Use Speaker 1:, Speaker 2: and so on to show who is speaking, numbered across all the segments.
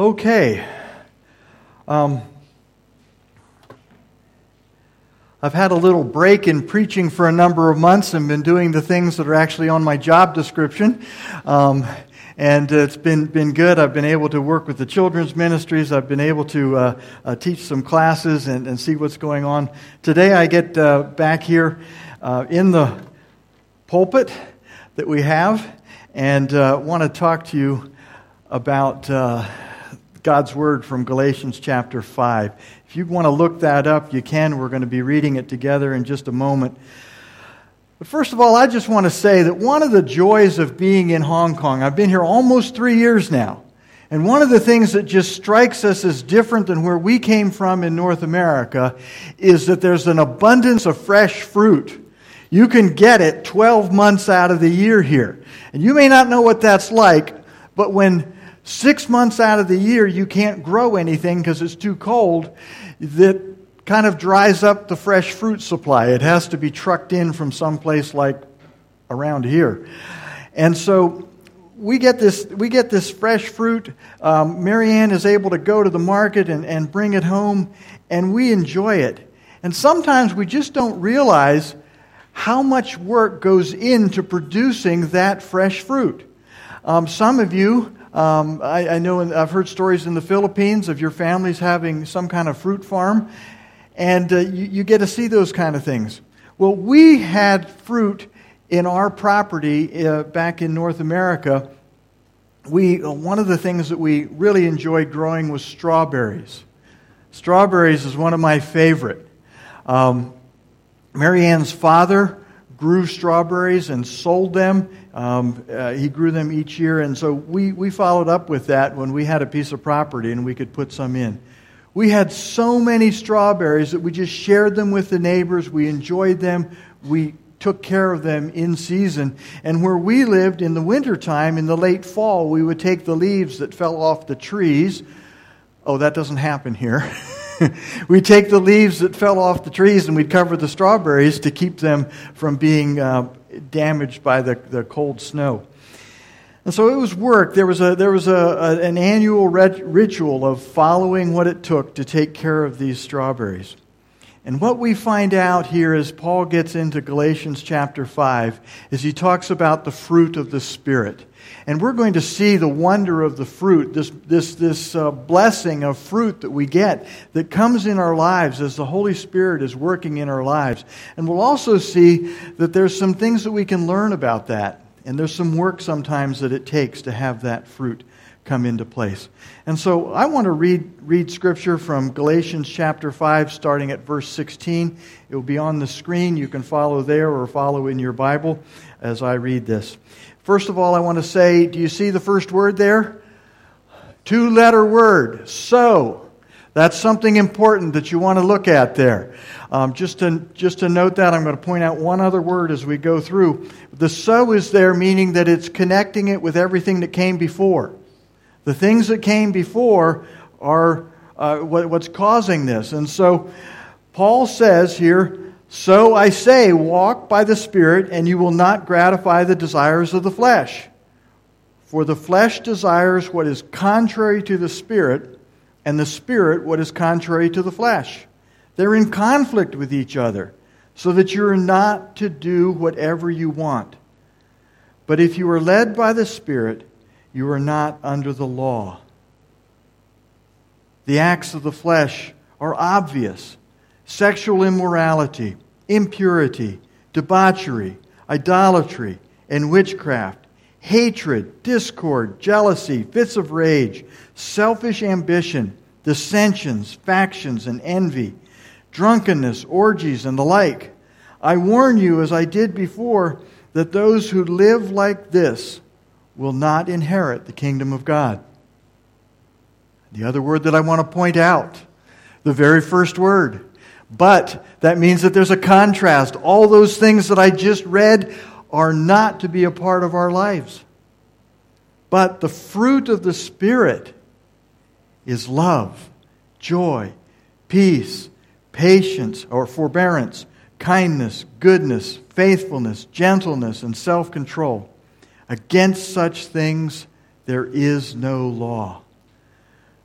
Speaker 1: Okay. Um, I've had a little break in preaching for a number of months and been doing the things that are actually on my job description. Um, and it's been, been good. I've been able to work with the children's ministries. I've been able to uh, uh, teach some classes and, and see what's going on. Today I get uh, back here uh, in the pulpit that we have and uh, want to talk to you about uh, God's Word from Galatians chapter 5. If you want to look that up, you can. We're going to be reading it together in just a moment. But first of all, I just want to say that one of the joys of being in Hong Kong, I've been here almost three years now. And one of the things that just strikes us as different than where we came from in North America is that there's an abundance of fresh fruit. You can get it 12 months out of the year here. And you may not know what that's like, but when Six months out of the year, you can't grow anything because it's too cold. That kind of dries up the fresh fruit supply. It has to be trucked in from someplace like around here. And so we get this, we get this fresh fruit. Um, Marianne is able to go to the market and, and bring it home, and we enjoy it. And sometimes we just don't realize how much work goes into producing that fresh fruit. Um, some of you um, I, I, know in, I've heard stories in the Philippines of your families having some kind of fruit farm, and uh, you, you get to see those kind of things. Well, we had fruit in our property uh, back in North America. We, uh, one of the things that we really enjoyed growing was strawberries. Strawberries is one of my favorite. Um, Marianne's father grew strawberries and sold them um, uh, he grew them each year, and so we, we followed up with that when we had a piece of property and we could put some in. We had so many strawberries that we just shared them with the neighbors. We enjoyed them. We took care of them in season. And where we lived in the wintertime, in the late fall, we would take the leaves that fell off the trees. Oh, that doesn't happen here. we'd take the leaves that fell off the trees and we'd cover the strawberries to keep them from being uh, damaged by the, the cold snow. And so it was work. There was, a, there was a, a an annual ritual of following what it took to take care of these strawberries. And what we find out here as Paul gets into Galatians chapter 5 is he talks about the fruit of the Spirit. And we're going to see the wonder of the fruit, this, this, this uh, blessing of fruit that we get that comes in our lives as the Holy Spirit is working in our lives. And we'll also see that there's some things that we can learn about that. And there's some work sometimes that it takes to have that fruit come into place. And so I want to read, read scripture from Galatians chapter 5, starting at verse 16. It will be on the screen. You can follow there or follow in your Bible as I read this. First of all, I want to say do you see the first word there? Two letter word, so. That's something important that you want to look at there. Um, just, to, just to note that, I'm going to point out one other word as we go through. The so is there, meaning that it's connecting it with everything that came before. The things that came before are uh, what, what's causing this. And so Paul says here, so I say, walk by the Spirit, and you will not gratify the desires of the flesh. For the flesh desires what is contrary to the Spirit, and the Spirit what is contrary to the flesh. They're in conflict with each other, so that you're not to do whatever you want. But if you are led by the Spirit, you are not under the law. The acts of the flesh are obvious sexual immorality, impurity, debauchery, idolatry, and witchcraft, hatred, discord, jealousy, fits of rage, selfish ambition, dissensions, factions, and envy, drunkenness, orgies, and the like. I warn you, as I did before, that those who live like this will not inherit the kingdom of God. The other word that I want to point out, the very first word, but that means that there's a contrast. All those things that I just read are not to be a part of our lives. But the fruit of the Spirit is love, joy, peace, patience or forbearance, kindness, goodness, faithfulness, gentleness, and self control. Against such things there is no law.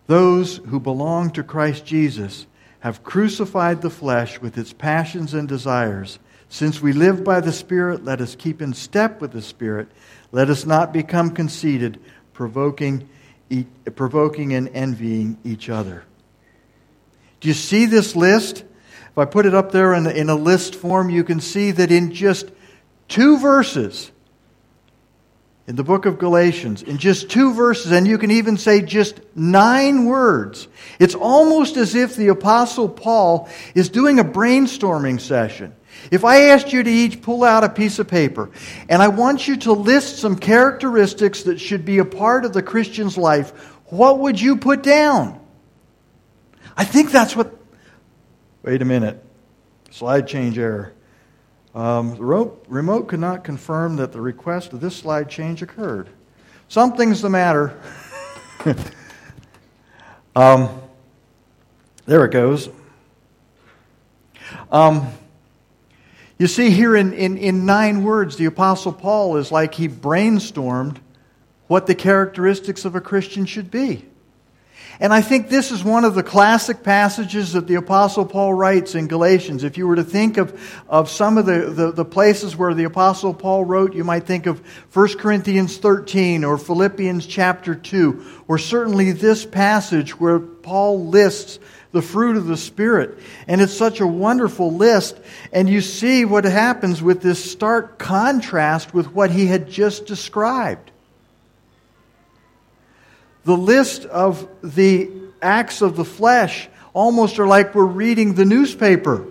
Speaker 1: Those who belong to Christ Jesus have crucified the flesh with its passions and desires. Since we live by the Spirit, let us keep in step with the Spirit. Let us not become conceited, provoking, provoking and envying each other. Do you see this list? If I put it up there in, in a list form, you can see that in just two verses, in the book of Galatians, in just two verses, and you can even say just nine words, it's almost as if the Apostle Paul is doing a brainstorming session. If I asked you to each pull out a piece of paper, and I want you to list some characteristics that should be a part of the Christian's life, what would you put down? I think that's what. Wait a minute. Slide change error. Um, the remote could not confirm that the request of this slide change occurred. Something's the matter. um, there it goes. Um, you see, here in, in, in nine words, the Apostle Paul is like he brainstormed what the characteristics of a Christian should be. And I think this is one of the classic passages that the Apostle Paul writes in Galatians. If you were to think of, of some of the, the, the, places where the Apostle Paul wrote, you might think of 1 Corinthians 13 or Philippians chapter 2, or certainly this passage where Paul lists the fruit of the Spirit. And it's such a wonderful list. And you see what happens with this stark contrast with what he had just described the list of the acts of the flesh almost are like we're reading the newspaper.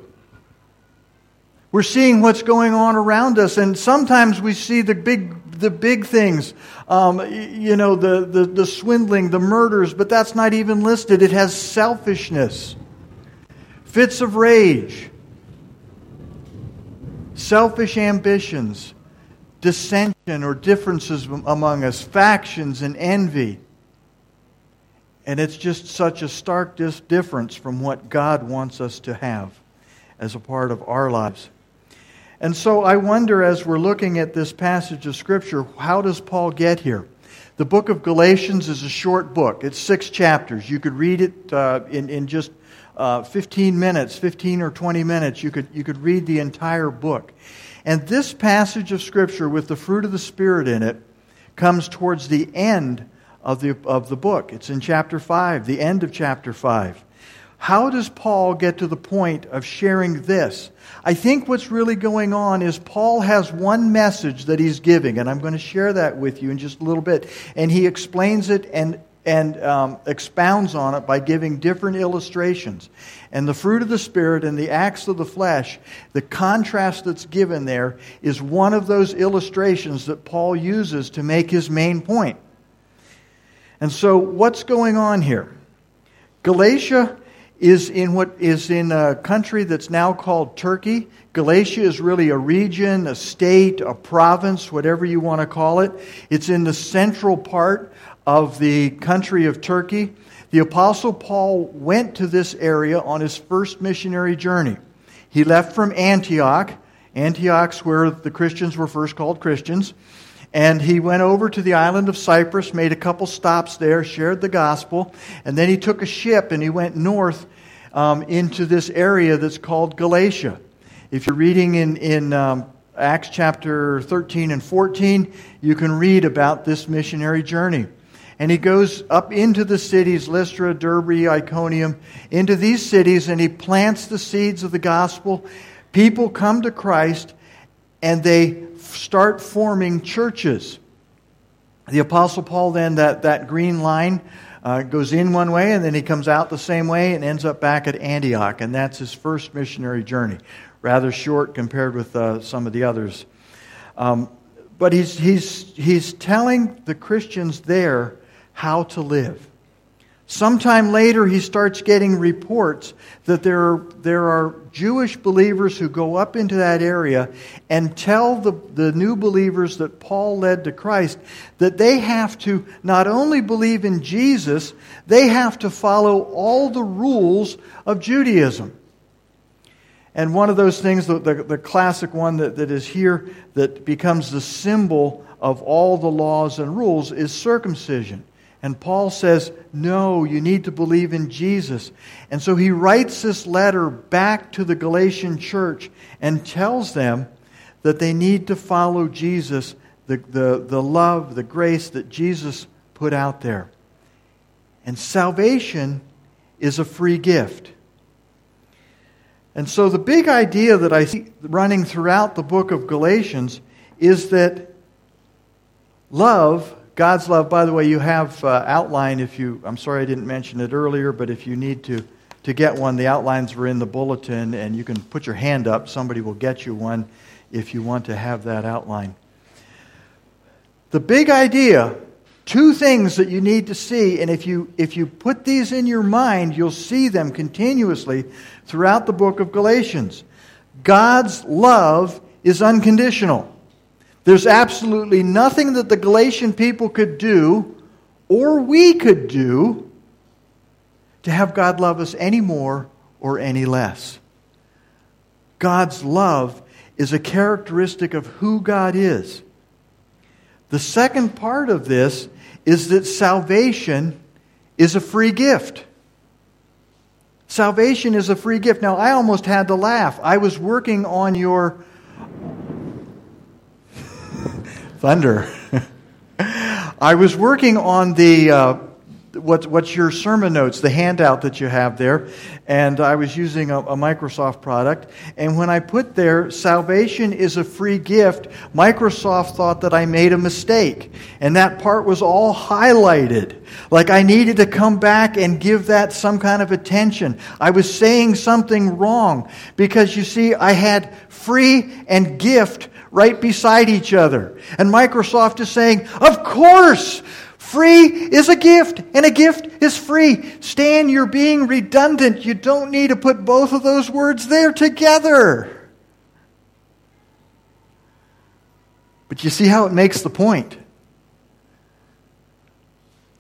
Speaker 1: We're seeing what's going on around us, and sometimes we see the big, the big things, um, you know, the, the, the swindling, the murders, but that's not even listed. It has selfishness, fits of rage, selfish ambitions, dissension or differences among us, factions and envy. And it's just such a stark difference from what God wants us to have as a part of our lives. And so I wonder, as we're looking at this passage of Scripture, how does Paul get here? The book of Galatians is a short book, it's six chapters. You could read it uh, in, in just uh, 15 minutes, 15 or 20 minutes. You could, you could read the entire book. And this passage of Scripture with the fruit of the Spirit in it comes towards the end of the, of the book. It's in chapter 5, the end of chapter 5. How does Paul get to the point of sharing this? I think what's really going on is Paul has one message that he's giving, and I'm going to share that with you in just a little bit. And he explains it and, and um, expounds on it by giving different illustrations. And the fruit of the Spirit and the acts of the flesh, the contrast that's given there, is one of those illustrations that Paul uses to make his main point. And so, what's going on here? Galatia is in what is in a country that's now called Turkey. Galatia is really a region, a state, a province, whatever you want to call it. It's in the central part of the country of Turkey. The Apostle Paul went to this area on his first missionary journey. He left from Antioch. Antioch's where the Christians were first called Christians. And he went over to the island of Cyprus, made a couple stops there, shared the gospel, and then he took a ship and he went north um, into this area that's called Galatia. If you're reading in, in um, Acts chapter 13 and 14, you can read about this missionary journey. And he goes up into the cities, Lystra, Derbe, Iconium, into these cities, and he plants the seeds of the gospel. People come to Christ, and they start forming churches. The Apostle Paul, then, that, that green line uh, goes in one way and then he comes out the same way and ends up back at Antioch. And that's his first missionary journey. Rather short compared with uh, some of the others. Um, but he's, he's, he's telling the Christians there how to live. Sometime later, he starts getting reports that there are, there are Jewish believers who go up into that area and tell the, the new believers that Paul led to Christ that they have to not only believe in Jesus, they have to follow all the rules of Judaism. And one of those things, the, the, the classic one that, that is here that becomes the symbol of all the laws and rules, is circumcision. And Paul says, No, you need to believe in Jesus. And so he writes this letter back to the Galatian church and tells them that they need to follow Jesus, the, the, the love, the grace that Jesus put out there. And salvation is a free gift. And so the big idea that I see running throughout the book of Galatians is that love, God's love, by the way, you have uh, outline if you, I'm sorry I didn't mention it earlier, but if you need to, to get one, the outlines are in the bulletin and you can put your hand up. Somebody will get you one if you want to have that outline. The big idea Two things that you need to see, and if you, if you put these in your mind, you'll see them continuously throughout the book of Galatians. God's love is unconditional. There's absolutely nothing that the Galatian people could do or we could do to have God love us any more or any less. God's love is a characteristic of who God is. The second part of this is that salvation is a free gift. Salvation is a free gift. Now, I almost had to laugh. I was working on your thunder. I was working on the uh, what, what's your sermon notes, the handout that you have there. And I was using a, a, Microsoft product. And when I put there, salvation is a free gift, Microsoft thought that I made a mistake. And that part was all highlighted. Like I needed to come back and give that some kind of attention. I was saying something wrong. Because you see, I had free and gift right beside each other. And Microsoft is saying, of course! Free is a gift, and a gift is free. Stan, you're being redundant. You don't need to put both of those words there together. But you see how it makes the point.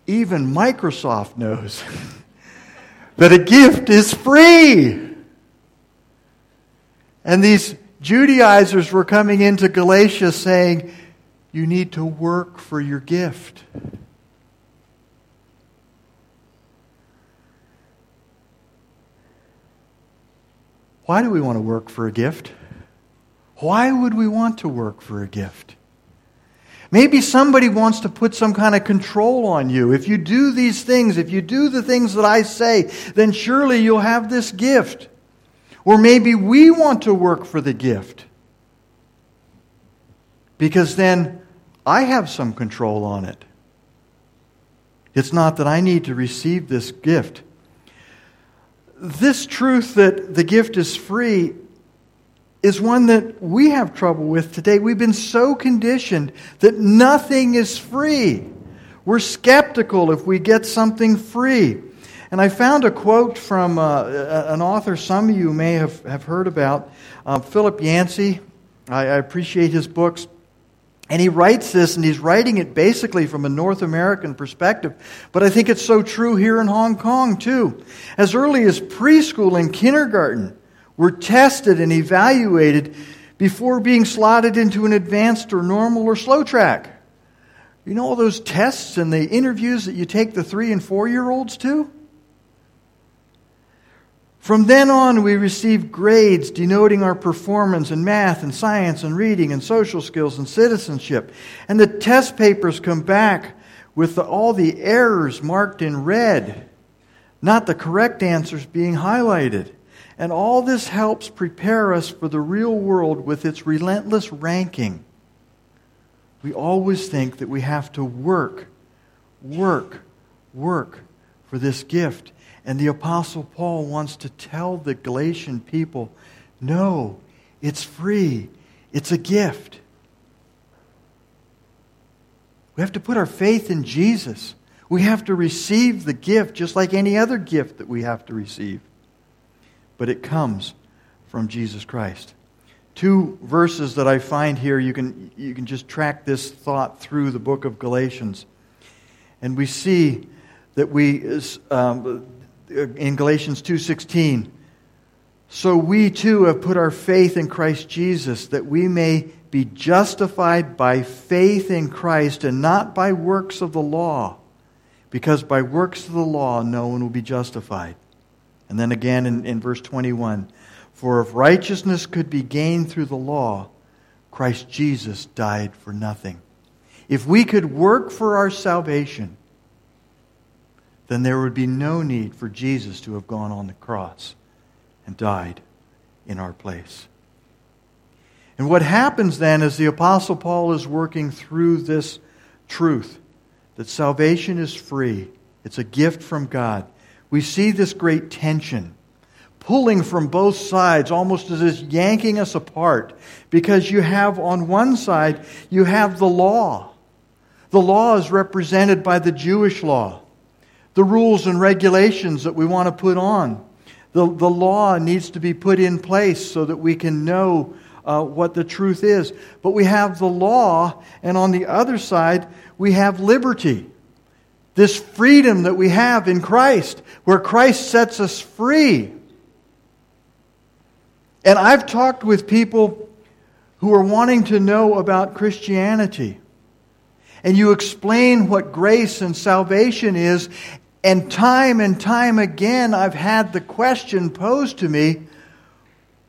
Speaker 1: Even Microsoft knows that a gift is free. And these Judaizers were coming into Galatia saying, You need to work for your gift. Why do we want to work for a gift? Why would we want to work for a gift? Maybe somebody wants to put some kind of control on you. If you do these things, if you do the things that I say, then surely you'll have this gift. Or maybe we want to work for the gift. Because then I have some control on it. It's not that I need to receive this gift this truth that the gift is free is one that we have trouble with today. We've been so conditioned that nothing is free. We're skeptical if we get something free. And I found a quote from uh, an author some of you may have, have heard about, uh, Philip Yancey. I, I appreciate his books. And he writes this, and he's writing it basically from a North American perspective. But I think it's so true here in Hong Kong, too. As early as preschool and kindergarten, we're tested and evaluated before being slotted into an advanced or normal or slow track. You know all those tests and the interviews that you take the three and four year olds to? From then on, we receive grades denoting our performance in math and science and reading and social skills and citizenship. And the test papers come back with the, all the errors marked in red, not the correct answers being highlighted. And all this helps prepare us for the real world with its relentless ranking. We always think that we have to work, work, work for this gift. And the Apostle Paul wants to tell the Galatian people no, it's free, it's a gift. We have to put our faith in Jesus. We have to receive the gift just like any other gift that we have to receive. But it comes from Jesus Christ. Two verses that I find here, you can, you can just track this thought through the book of Galatians. And we see that we, um, in Galatians 2:16. So we too have put our faith in Christ Jesus that we may be justified by faith in Christ and not by works of the law. because by works of the law no one will be justified. And then again in, in verse 21 For if righteousness could be gained through the law, Christ Jesus died for nothing. If we could work for our salvation, then there would be no need for Jesus to have gone on the cross and died in our place. And what happens then is the Apostle Paul is working through this truth that salvation is free, it's a gift from God. We see this great tension pulling from both sides, almost as if yanking us apart, because you have on one side, you have the law. The law is represented by the Jewish law, the rules and regulations that we want to put on. The, the law needs to be put in place so that we can know uh, what the truth is. But we have the law, and on the other side, we have liberty. This freedom that we have in Christ, where Christ sets us free. And I've talked with people who are wanting to know about Christianity. And you explain what grace and salvation is, and time and time again, I've had the question posed to me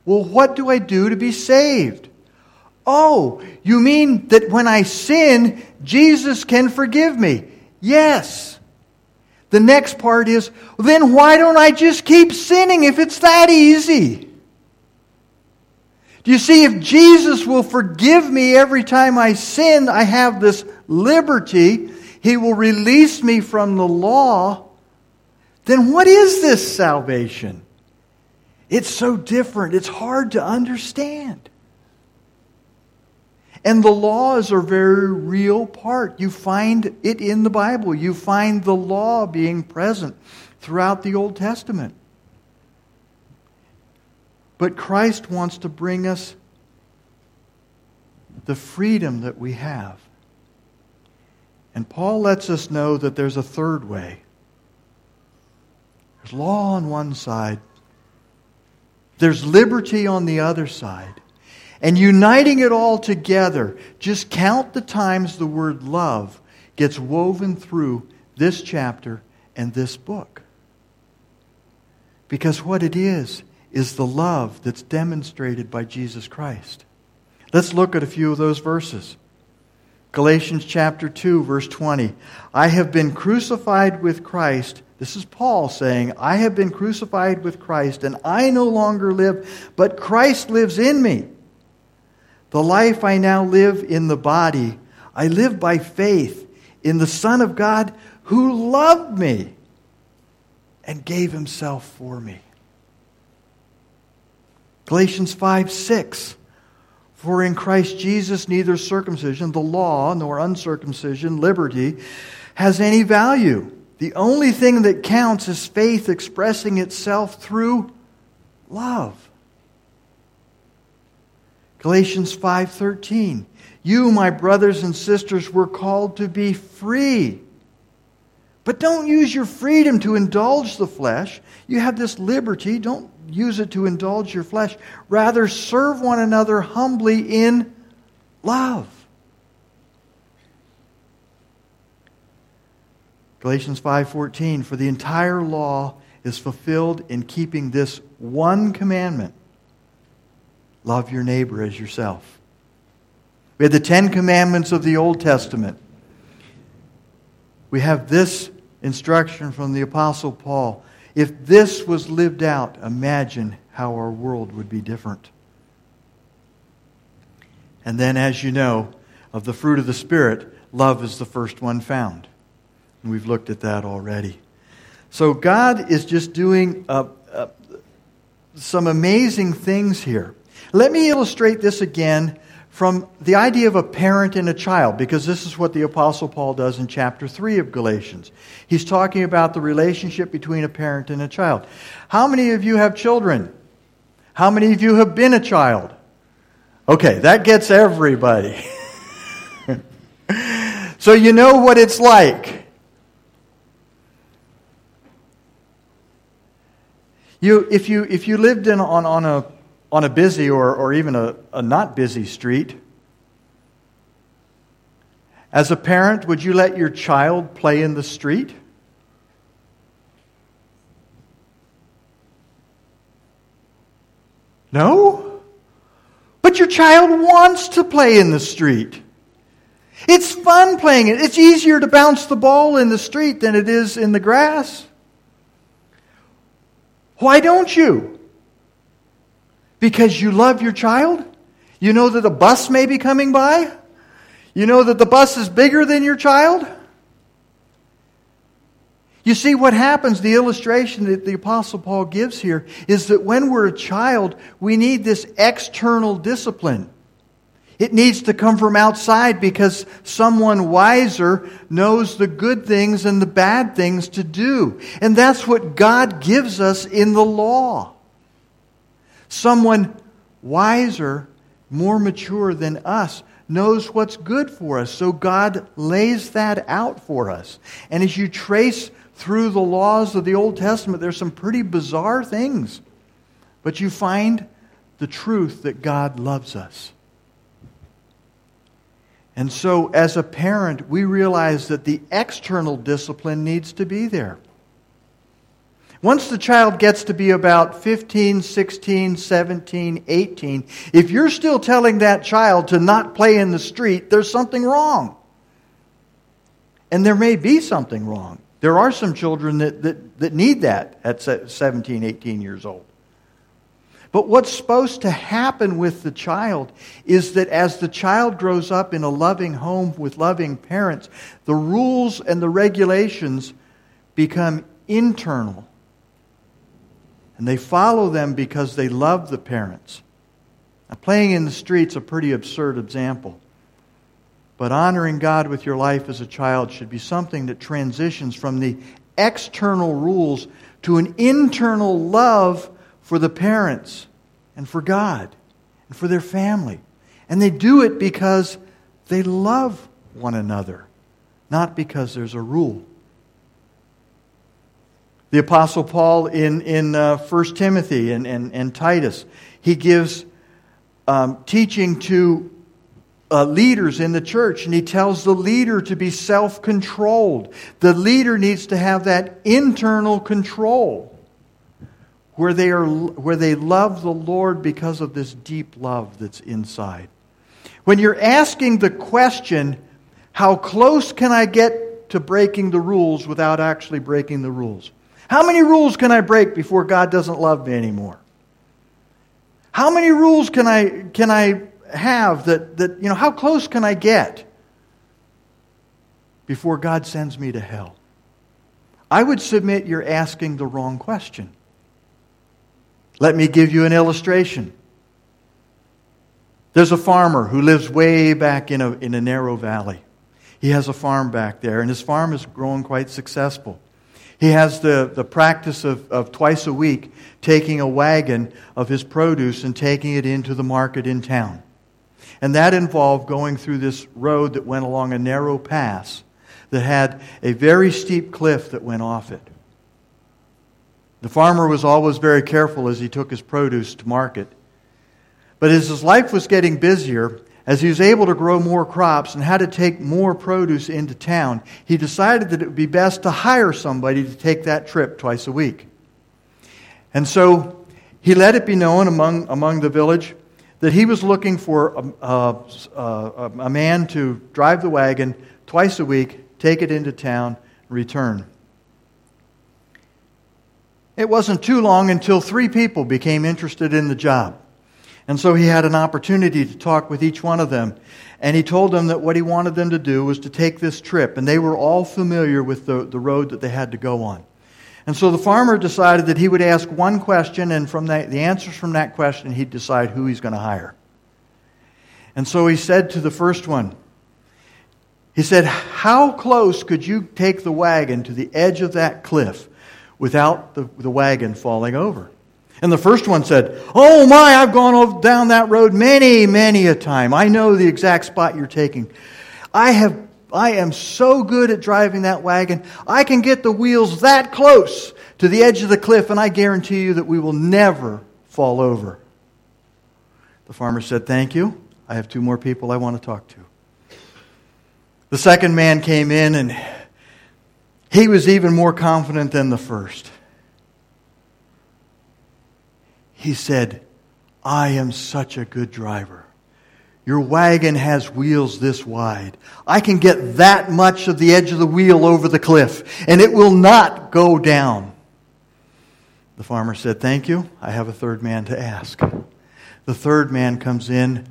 Speaker 1: well, what do I do to be saved? Oh, you mean that when I sin, Jesus can forgive me? Yes. The next part is, then why don't I just keep sinning if it's that easy? Do you see, if Jesus will forgive me every time I sin, I have this liberty. He will release me from the law. Then what is this salvation? It's so different. It's hard to understand. And the laws are a very real part. You find it in the Bible. You find the law being present throughout the Old Testament. But Christ wants to bring us the freedom that we have. And Paul lets us know that there's a third way. There's law on one side, there's liberty on the other side. And uniting it all together, just count the times the word love gets woven through this chapter and this book. Because what it is, is the love that's demonstrated by Jesus Christ. Let's look at a few of those verses. Galatians chapter 2, verse 20. I have been crucified with Christ. This is Paul saying, I have been crucified with Christ, and I no longer live, but Christ lives in me. The life I now live in the body, I live by faith in the Son of God who loved me and gave himself for me. Galatians 5 6. For in Christ Jesus, neither circumcision, the law, nor uncircumcision, liberty, has any value. The only thing that counts is faith expressing itself through love. Galatians 5:13 You my brothers and sisters were called to be free. But don't use your freedom to indulge the flesh. You have this liberty, don't use it to indulge your flesh. Rather serve one another humbly in love. Galatians 5:14 For the entire law is fulfilled in keeping this one commandment Love your neighbor as yourself. We had the Ten Commandments of the Old Testament. We have this instruction from the Apostle Paul. If this was lived out, imagine how our world would be different. And then, as you know, of the fruit of the Spirit, love is the first one found. And we've looked at that already. So, God is just doing uh, uh, some amazing things here. Let me illustrate this again from the idea of a parent and a child, because this is what the Apostle Paul does in chapter 3 of Galatians. He's talking about the relationship between a parent and a child. How many of you have children? How many of you have been a child? Okay, that gets everybody. so you know what it's like. You, if, you, if you lived in, on, on, a, on a busy or, or even a, a not busy street, as a parent, would you let your child play in the street? No? But your child wants to play in the street. It's fun playing it. It's easier to bounce the ball in the street than it is in the grass. Why don't you? Because you love your child? You know that a bus may be coming by? You know that the bus is bigger than your child? You see, what happens, the illustration that the Apostle Paul gives here, is that when we're a child, we need this external discipline. It needs to come from outside because someone wiser knows the good things and the bad things to do. And that's what God gives us in the law. Someone wiser, more mature than us, knows what's good for us. So God lays that out for us. And as you trace through the laws of the Old Testament, there's some pretty bizarre things. But you find the truth that God loves us. And so, as a parent, we realize that the external discipline needs to be there. Once the child gets to be about 15, 16, 17, 18, if you're still telling that child to not play in the street, there's something wrong. And there may be something wrong. There are some children that, that, that need that at 17, 18 years old. But what's supposed to happen with the child is that as the child grows up in a loving home with loving parents, the rules and the regulations become internal. And they follow them because they love the parents. Now, playing in the street's a pretty absurd example. But honoring God with your life as a child should be something that transitions from the external rules to an internal love for the parents and for God and for their family. And they do it because they love one another, not because there's a rule. The Apostle Paul in, in uh, 1 Timothy and, and, and Titus, he gives um, teaching to uh, leaders in the church, and he tells the leader to be self controlled. The leader needs to have that internal control where they, are, where they love the Lord because of this deep love that's inside. When you're asking the question, how close can I get to breaking the rules without actually breaking the rules? How many rules can I break before God doesn't love me anymore? How many rules can I, can I have that, that, you know, how close can I get before God sends me to hell? I would submit you're asking the wrong question. Let me give you an illustration. There's a farmer who lives way back in a, in a narrow valley. He has a farm back there, and his farm is growing quite successful. He has the, the practice of, of twice a week taking a wagon of his produce and taking it into the market in town. And that involved going through this road that went along a narrow pass that had a very steep cliff that went off it. The farmer was always very careful as he took his produce to market. But as his life was getting busier, as he was able to grow more crops and had to take more produce into town, he decided that it would be best to hire somebody to take that trip twice a week. And so he let it be known among, among the village that he was looking for a, a, a, man to drive the wagon twice a week, take it into town, return. It wasn't too long until three people became interested in the job. And so he had an opportunity to talk with each one of them. And he told them that what he wanted them to do was to take this trip. And they were all familiar with the, the road that they had to go on. And so the farmer decided that he would ask one question, and from that, the answers from that question, he'd decide who he's going to hire. And so he said to the first one, he said, How close could you take the wagon to the edge of that cliff without the, the wagon falling over. And the first one said, Oh my, I've gone down that road many, many a time. I know the exact spot you're taking. I have I am so good at driving that wagon. I can get the wheels that close to the edge of the cliff, and I guarantee you that we will never fall over. The farmer said, Thank you. I have two more people I want to talk to. The second man came in and he was even more confident than the first. He said, I am such a good driver. Your wagon has wheels this wide. I can get that much of the edge of the wheel over the cliff, and it will not go down. The farmer said, Thank you. I have a third man to ask. The third man comes in,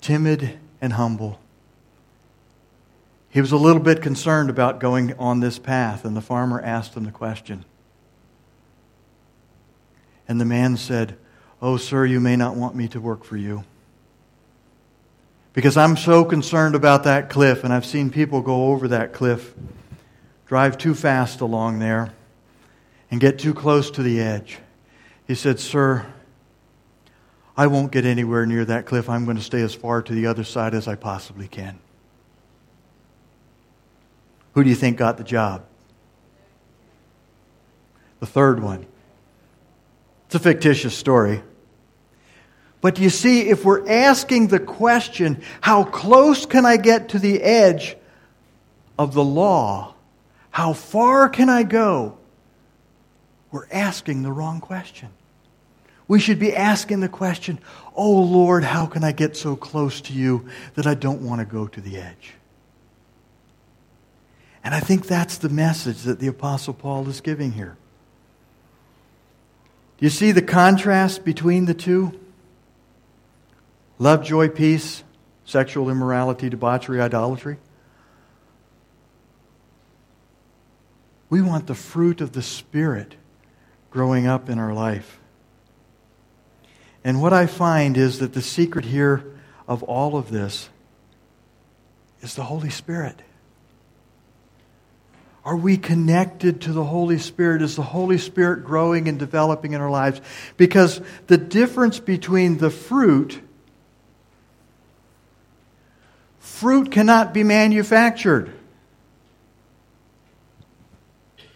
Speaker 1: timid and humble. He was a little bit concerned about going on this path, and the farmer asked him the question. And the man said, Oh, sir, you may not want me to work for you. Because I'm so concerned about that cliff, and I've seen people go over that cliff, drive too fast along there, and get too close to the edge. He said, Sir, I won't get anywhere near that cliff. I'm going to stay as far to the other side as I possibly can. Who do you think got the job? The third one. It's a fictitious story. But you see, if we're asking the question, how close can I get to the edge of the law? How far can I go? We're asking the wrong question. We should be asking the question, Oh Lord, how can I get so close to you that I don't want to go to the edge? And I think that's the message that the Apostle Paul is giving here. Do you see the contrast between the two? Love, joy, peace, sexual immorality, debauchery, idolatry. We want the fruit of the Spirit growing up in our life. And what I find is that the secret here of all of this is the Holy Spirit. Are we connected to the Holy Spirit? Is the Holy Spirit growing and developing in our lives? Because the difference between the fruit, fruit cannot be manufactured.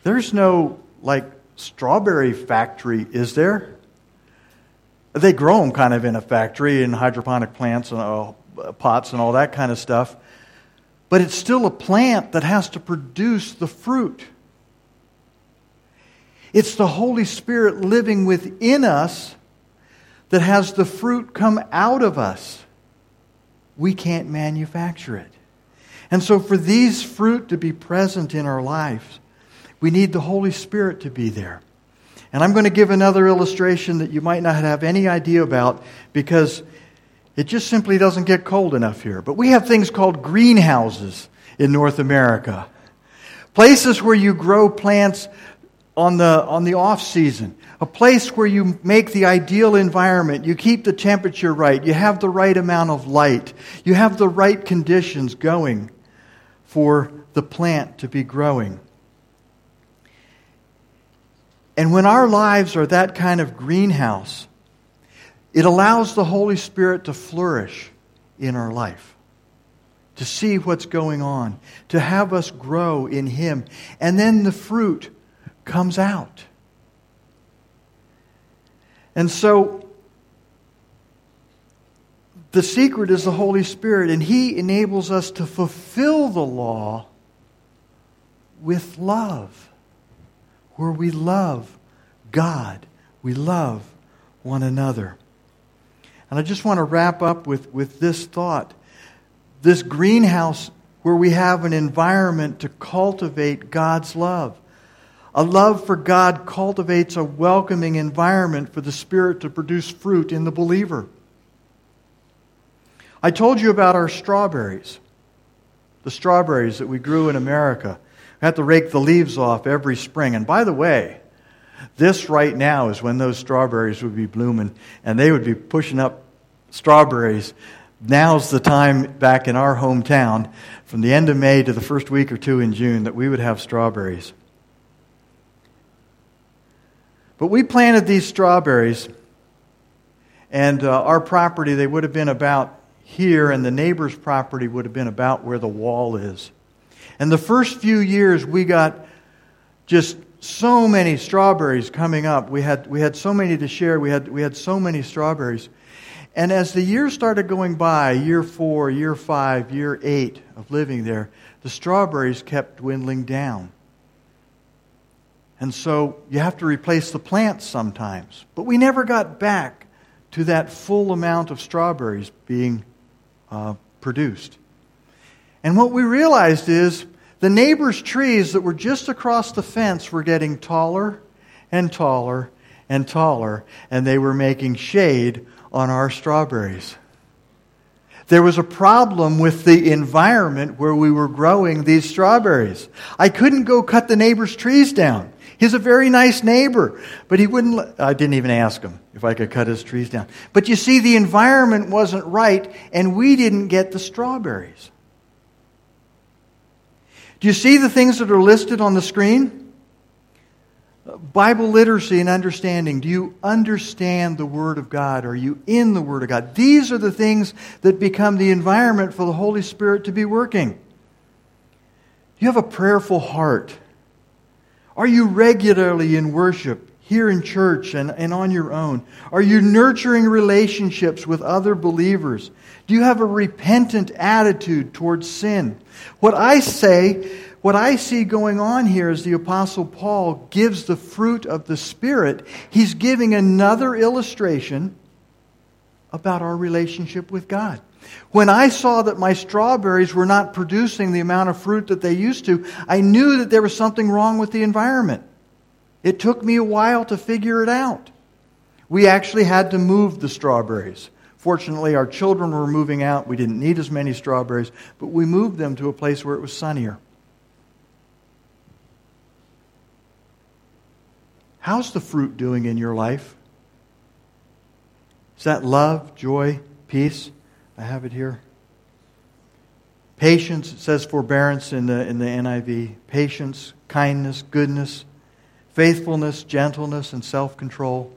Speaker 1: There's no, like, strawberry factory, is there? They grow them kind of in a factory in hydroponic plants and uh, pots and all that kind of stuff but it's still a plant that has to produce the fruit. It's the Holy Spirit living within us that has the fruit come out of us. We can't manufacture it. And so, for these fruit to be present in our lives, we need the Holy Spirit to be there. And I'm going to give another illustration that you might not have any idea about because it just simply doesn't get cold enough here. But we have things called greenhouses in North America. Places where you grow plants on the, on the off season. A place where you make the ideal environment. You keep the temperature right. You have the right amount of light. You have the right conditions going for the plant to be growing. And when our lives are that kind of greenhouse, it allows the Holy Spirit to flourish in our life, to see what's going on, to have us grow in Him. And then the fruit comes out. And so, the secret is the Holy Spirit, and He enables us to fulfill the law with love, where we love God, we love one another. And I just want to wrap up with, with this thought. This greenhouse where we have an environment to cultivate God's love. A love for God cultivates a welcoming environment for the Spirit to produce fruit in the believer. I told you about our strawberries, the strawberries that we grew in America. We had to rake the leaves off every spring. And by the way, this right now is when those strawberries would be blooming and they would be pushing up strawberries, now's the time back in our hometown, from the end of May to the first week or two in June, that we would have strawberries. But we planted these strawberries, and uh, our property, they would have been about here, and the neighbor's property would have been about where the wall is. And the first few years, we got just so many strawberries coming up. We had, we had so many to share. We had, we had so many strawberries. And as the years started going by, year four, year five, year eight of living there, the strawberries kept dwindling down. And so you have to replace the plants sometimes. But we never got back to that full amount of strawberries being uh, produced. And what we realized is the neighbors' trees that were just across the fence were getting taller and taller and taller, and they were making shade on our strawberries. There was a problem with the environment where we were growing these strawberries. I couldn't go cut the neighbor's trees down. He's a very nice neighbor, but he wouldn't. I didn't even ask him if I could cut his trees down. But you see, the environment wasn't right, and we didn't get the strawberries. Do you see the things that are listed on the screen? Bible literacy and understanding. Do you understand the Word of God? Are you in the Word of God? These are the things that become the environment for the Holy Spirit to be working. Do you have a prayerful heart? Are you regularly in worship here in church and, and on your own? Are you nurturing relationships with other believers? Do you have a repentant attitude towards sin? What I say what I see going on here is the Apostle Paul gives the fruit of the Spirit. He's giving another illustration about our relationship with God. When I saw that my strawberries were not producing the amount of fruit that they used to, I knew that there was something wrong with the environment. It took me a while to figure it out. We actually had to move the strawberries. Fortunately, our children were moving out. We didn't need as many strawberries, but we moved them to a place where it was sunnier. How's the fruit doing in your life? Is that love, joy, peace? I have it here. Patience, it says forbearance in the, in the NIV. Patience, kindness, goodness, faithfulness, gentleness, and self control.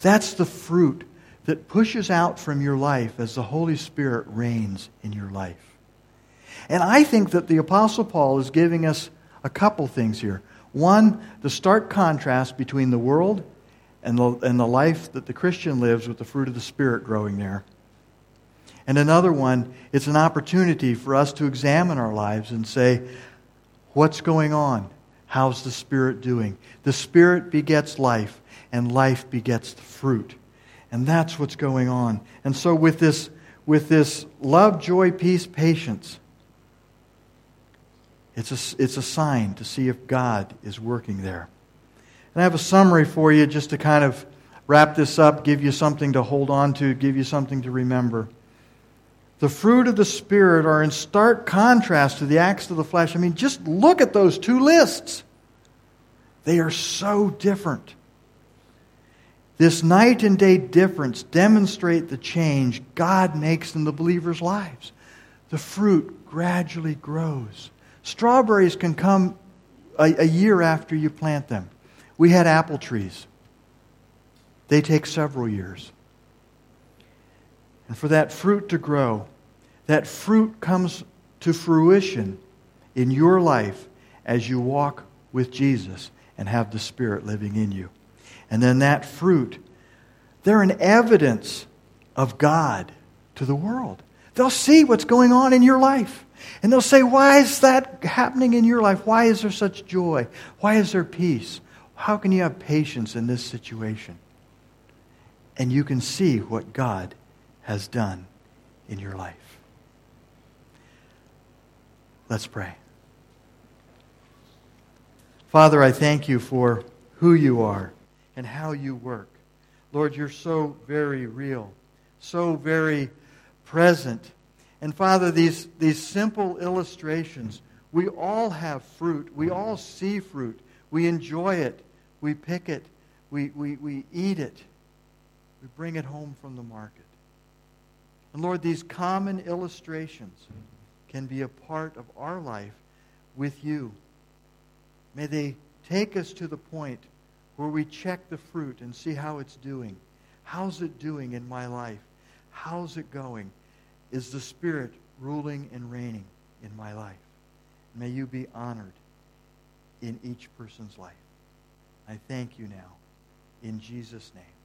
Speaker 1: That's the fruit that pushes out from your life as the Holy Spirit reigns in your life. And I think that the Apostle Paul is giving us a couple things here. One, the stark contrast between the world and the, and the life that the Christian lives with the fruit of the Spirit growing there. And another one, it's an opportunity for us to examine our lives and say, what's going on? How's the Spirit doing? The Spirit begets life, and life begets the fruit. And that's what's going on. And so, with this, with this love, joy, peace, patience, it's a, it's a sign to see if God is working there. And I have a summary for you just to kind of wrap this up, give you something to hold on to, give you something to remember. The fruit of the Spirit are in stark contrast to the acts of the flesh. I mean, just look at those two lists. They are so different. This night and day difference demonstrate the change God makes in the believers' lives. The fruit gradually grows. Strawberries can come a, a year after you plant them. We had apple trees. They take several years. And for that fruit to grow, that fruit comes to fruition in your life as you walk with Jesus and have the Spirit living in you. And then that fruit, they're an evidence of God to the world. They'll see what's going on in your life. And they'll say, Why is that happening in your life? Why is there such joy? Why is there peace? How can you have patience in this situation? And you can see what God has done in your life. Let's pray. Father, I thank you for who you are and how you work. Lord, you're so very real, so very present and Father, these, these simple illustrations, we all have fruit. We all see fruit. We enjoy it. We pick it. We, we, we eat it. We bring it home from the market. And Lord, these common illustrations can be a part of our life with you. May they take us to the point where we check the fruit and see how it's doing. How's it doing in my life? How's it going? Is the Spirit ruling and reigning in my life. May you be honored in each person's life. I thank you now. In Jesus' name.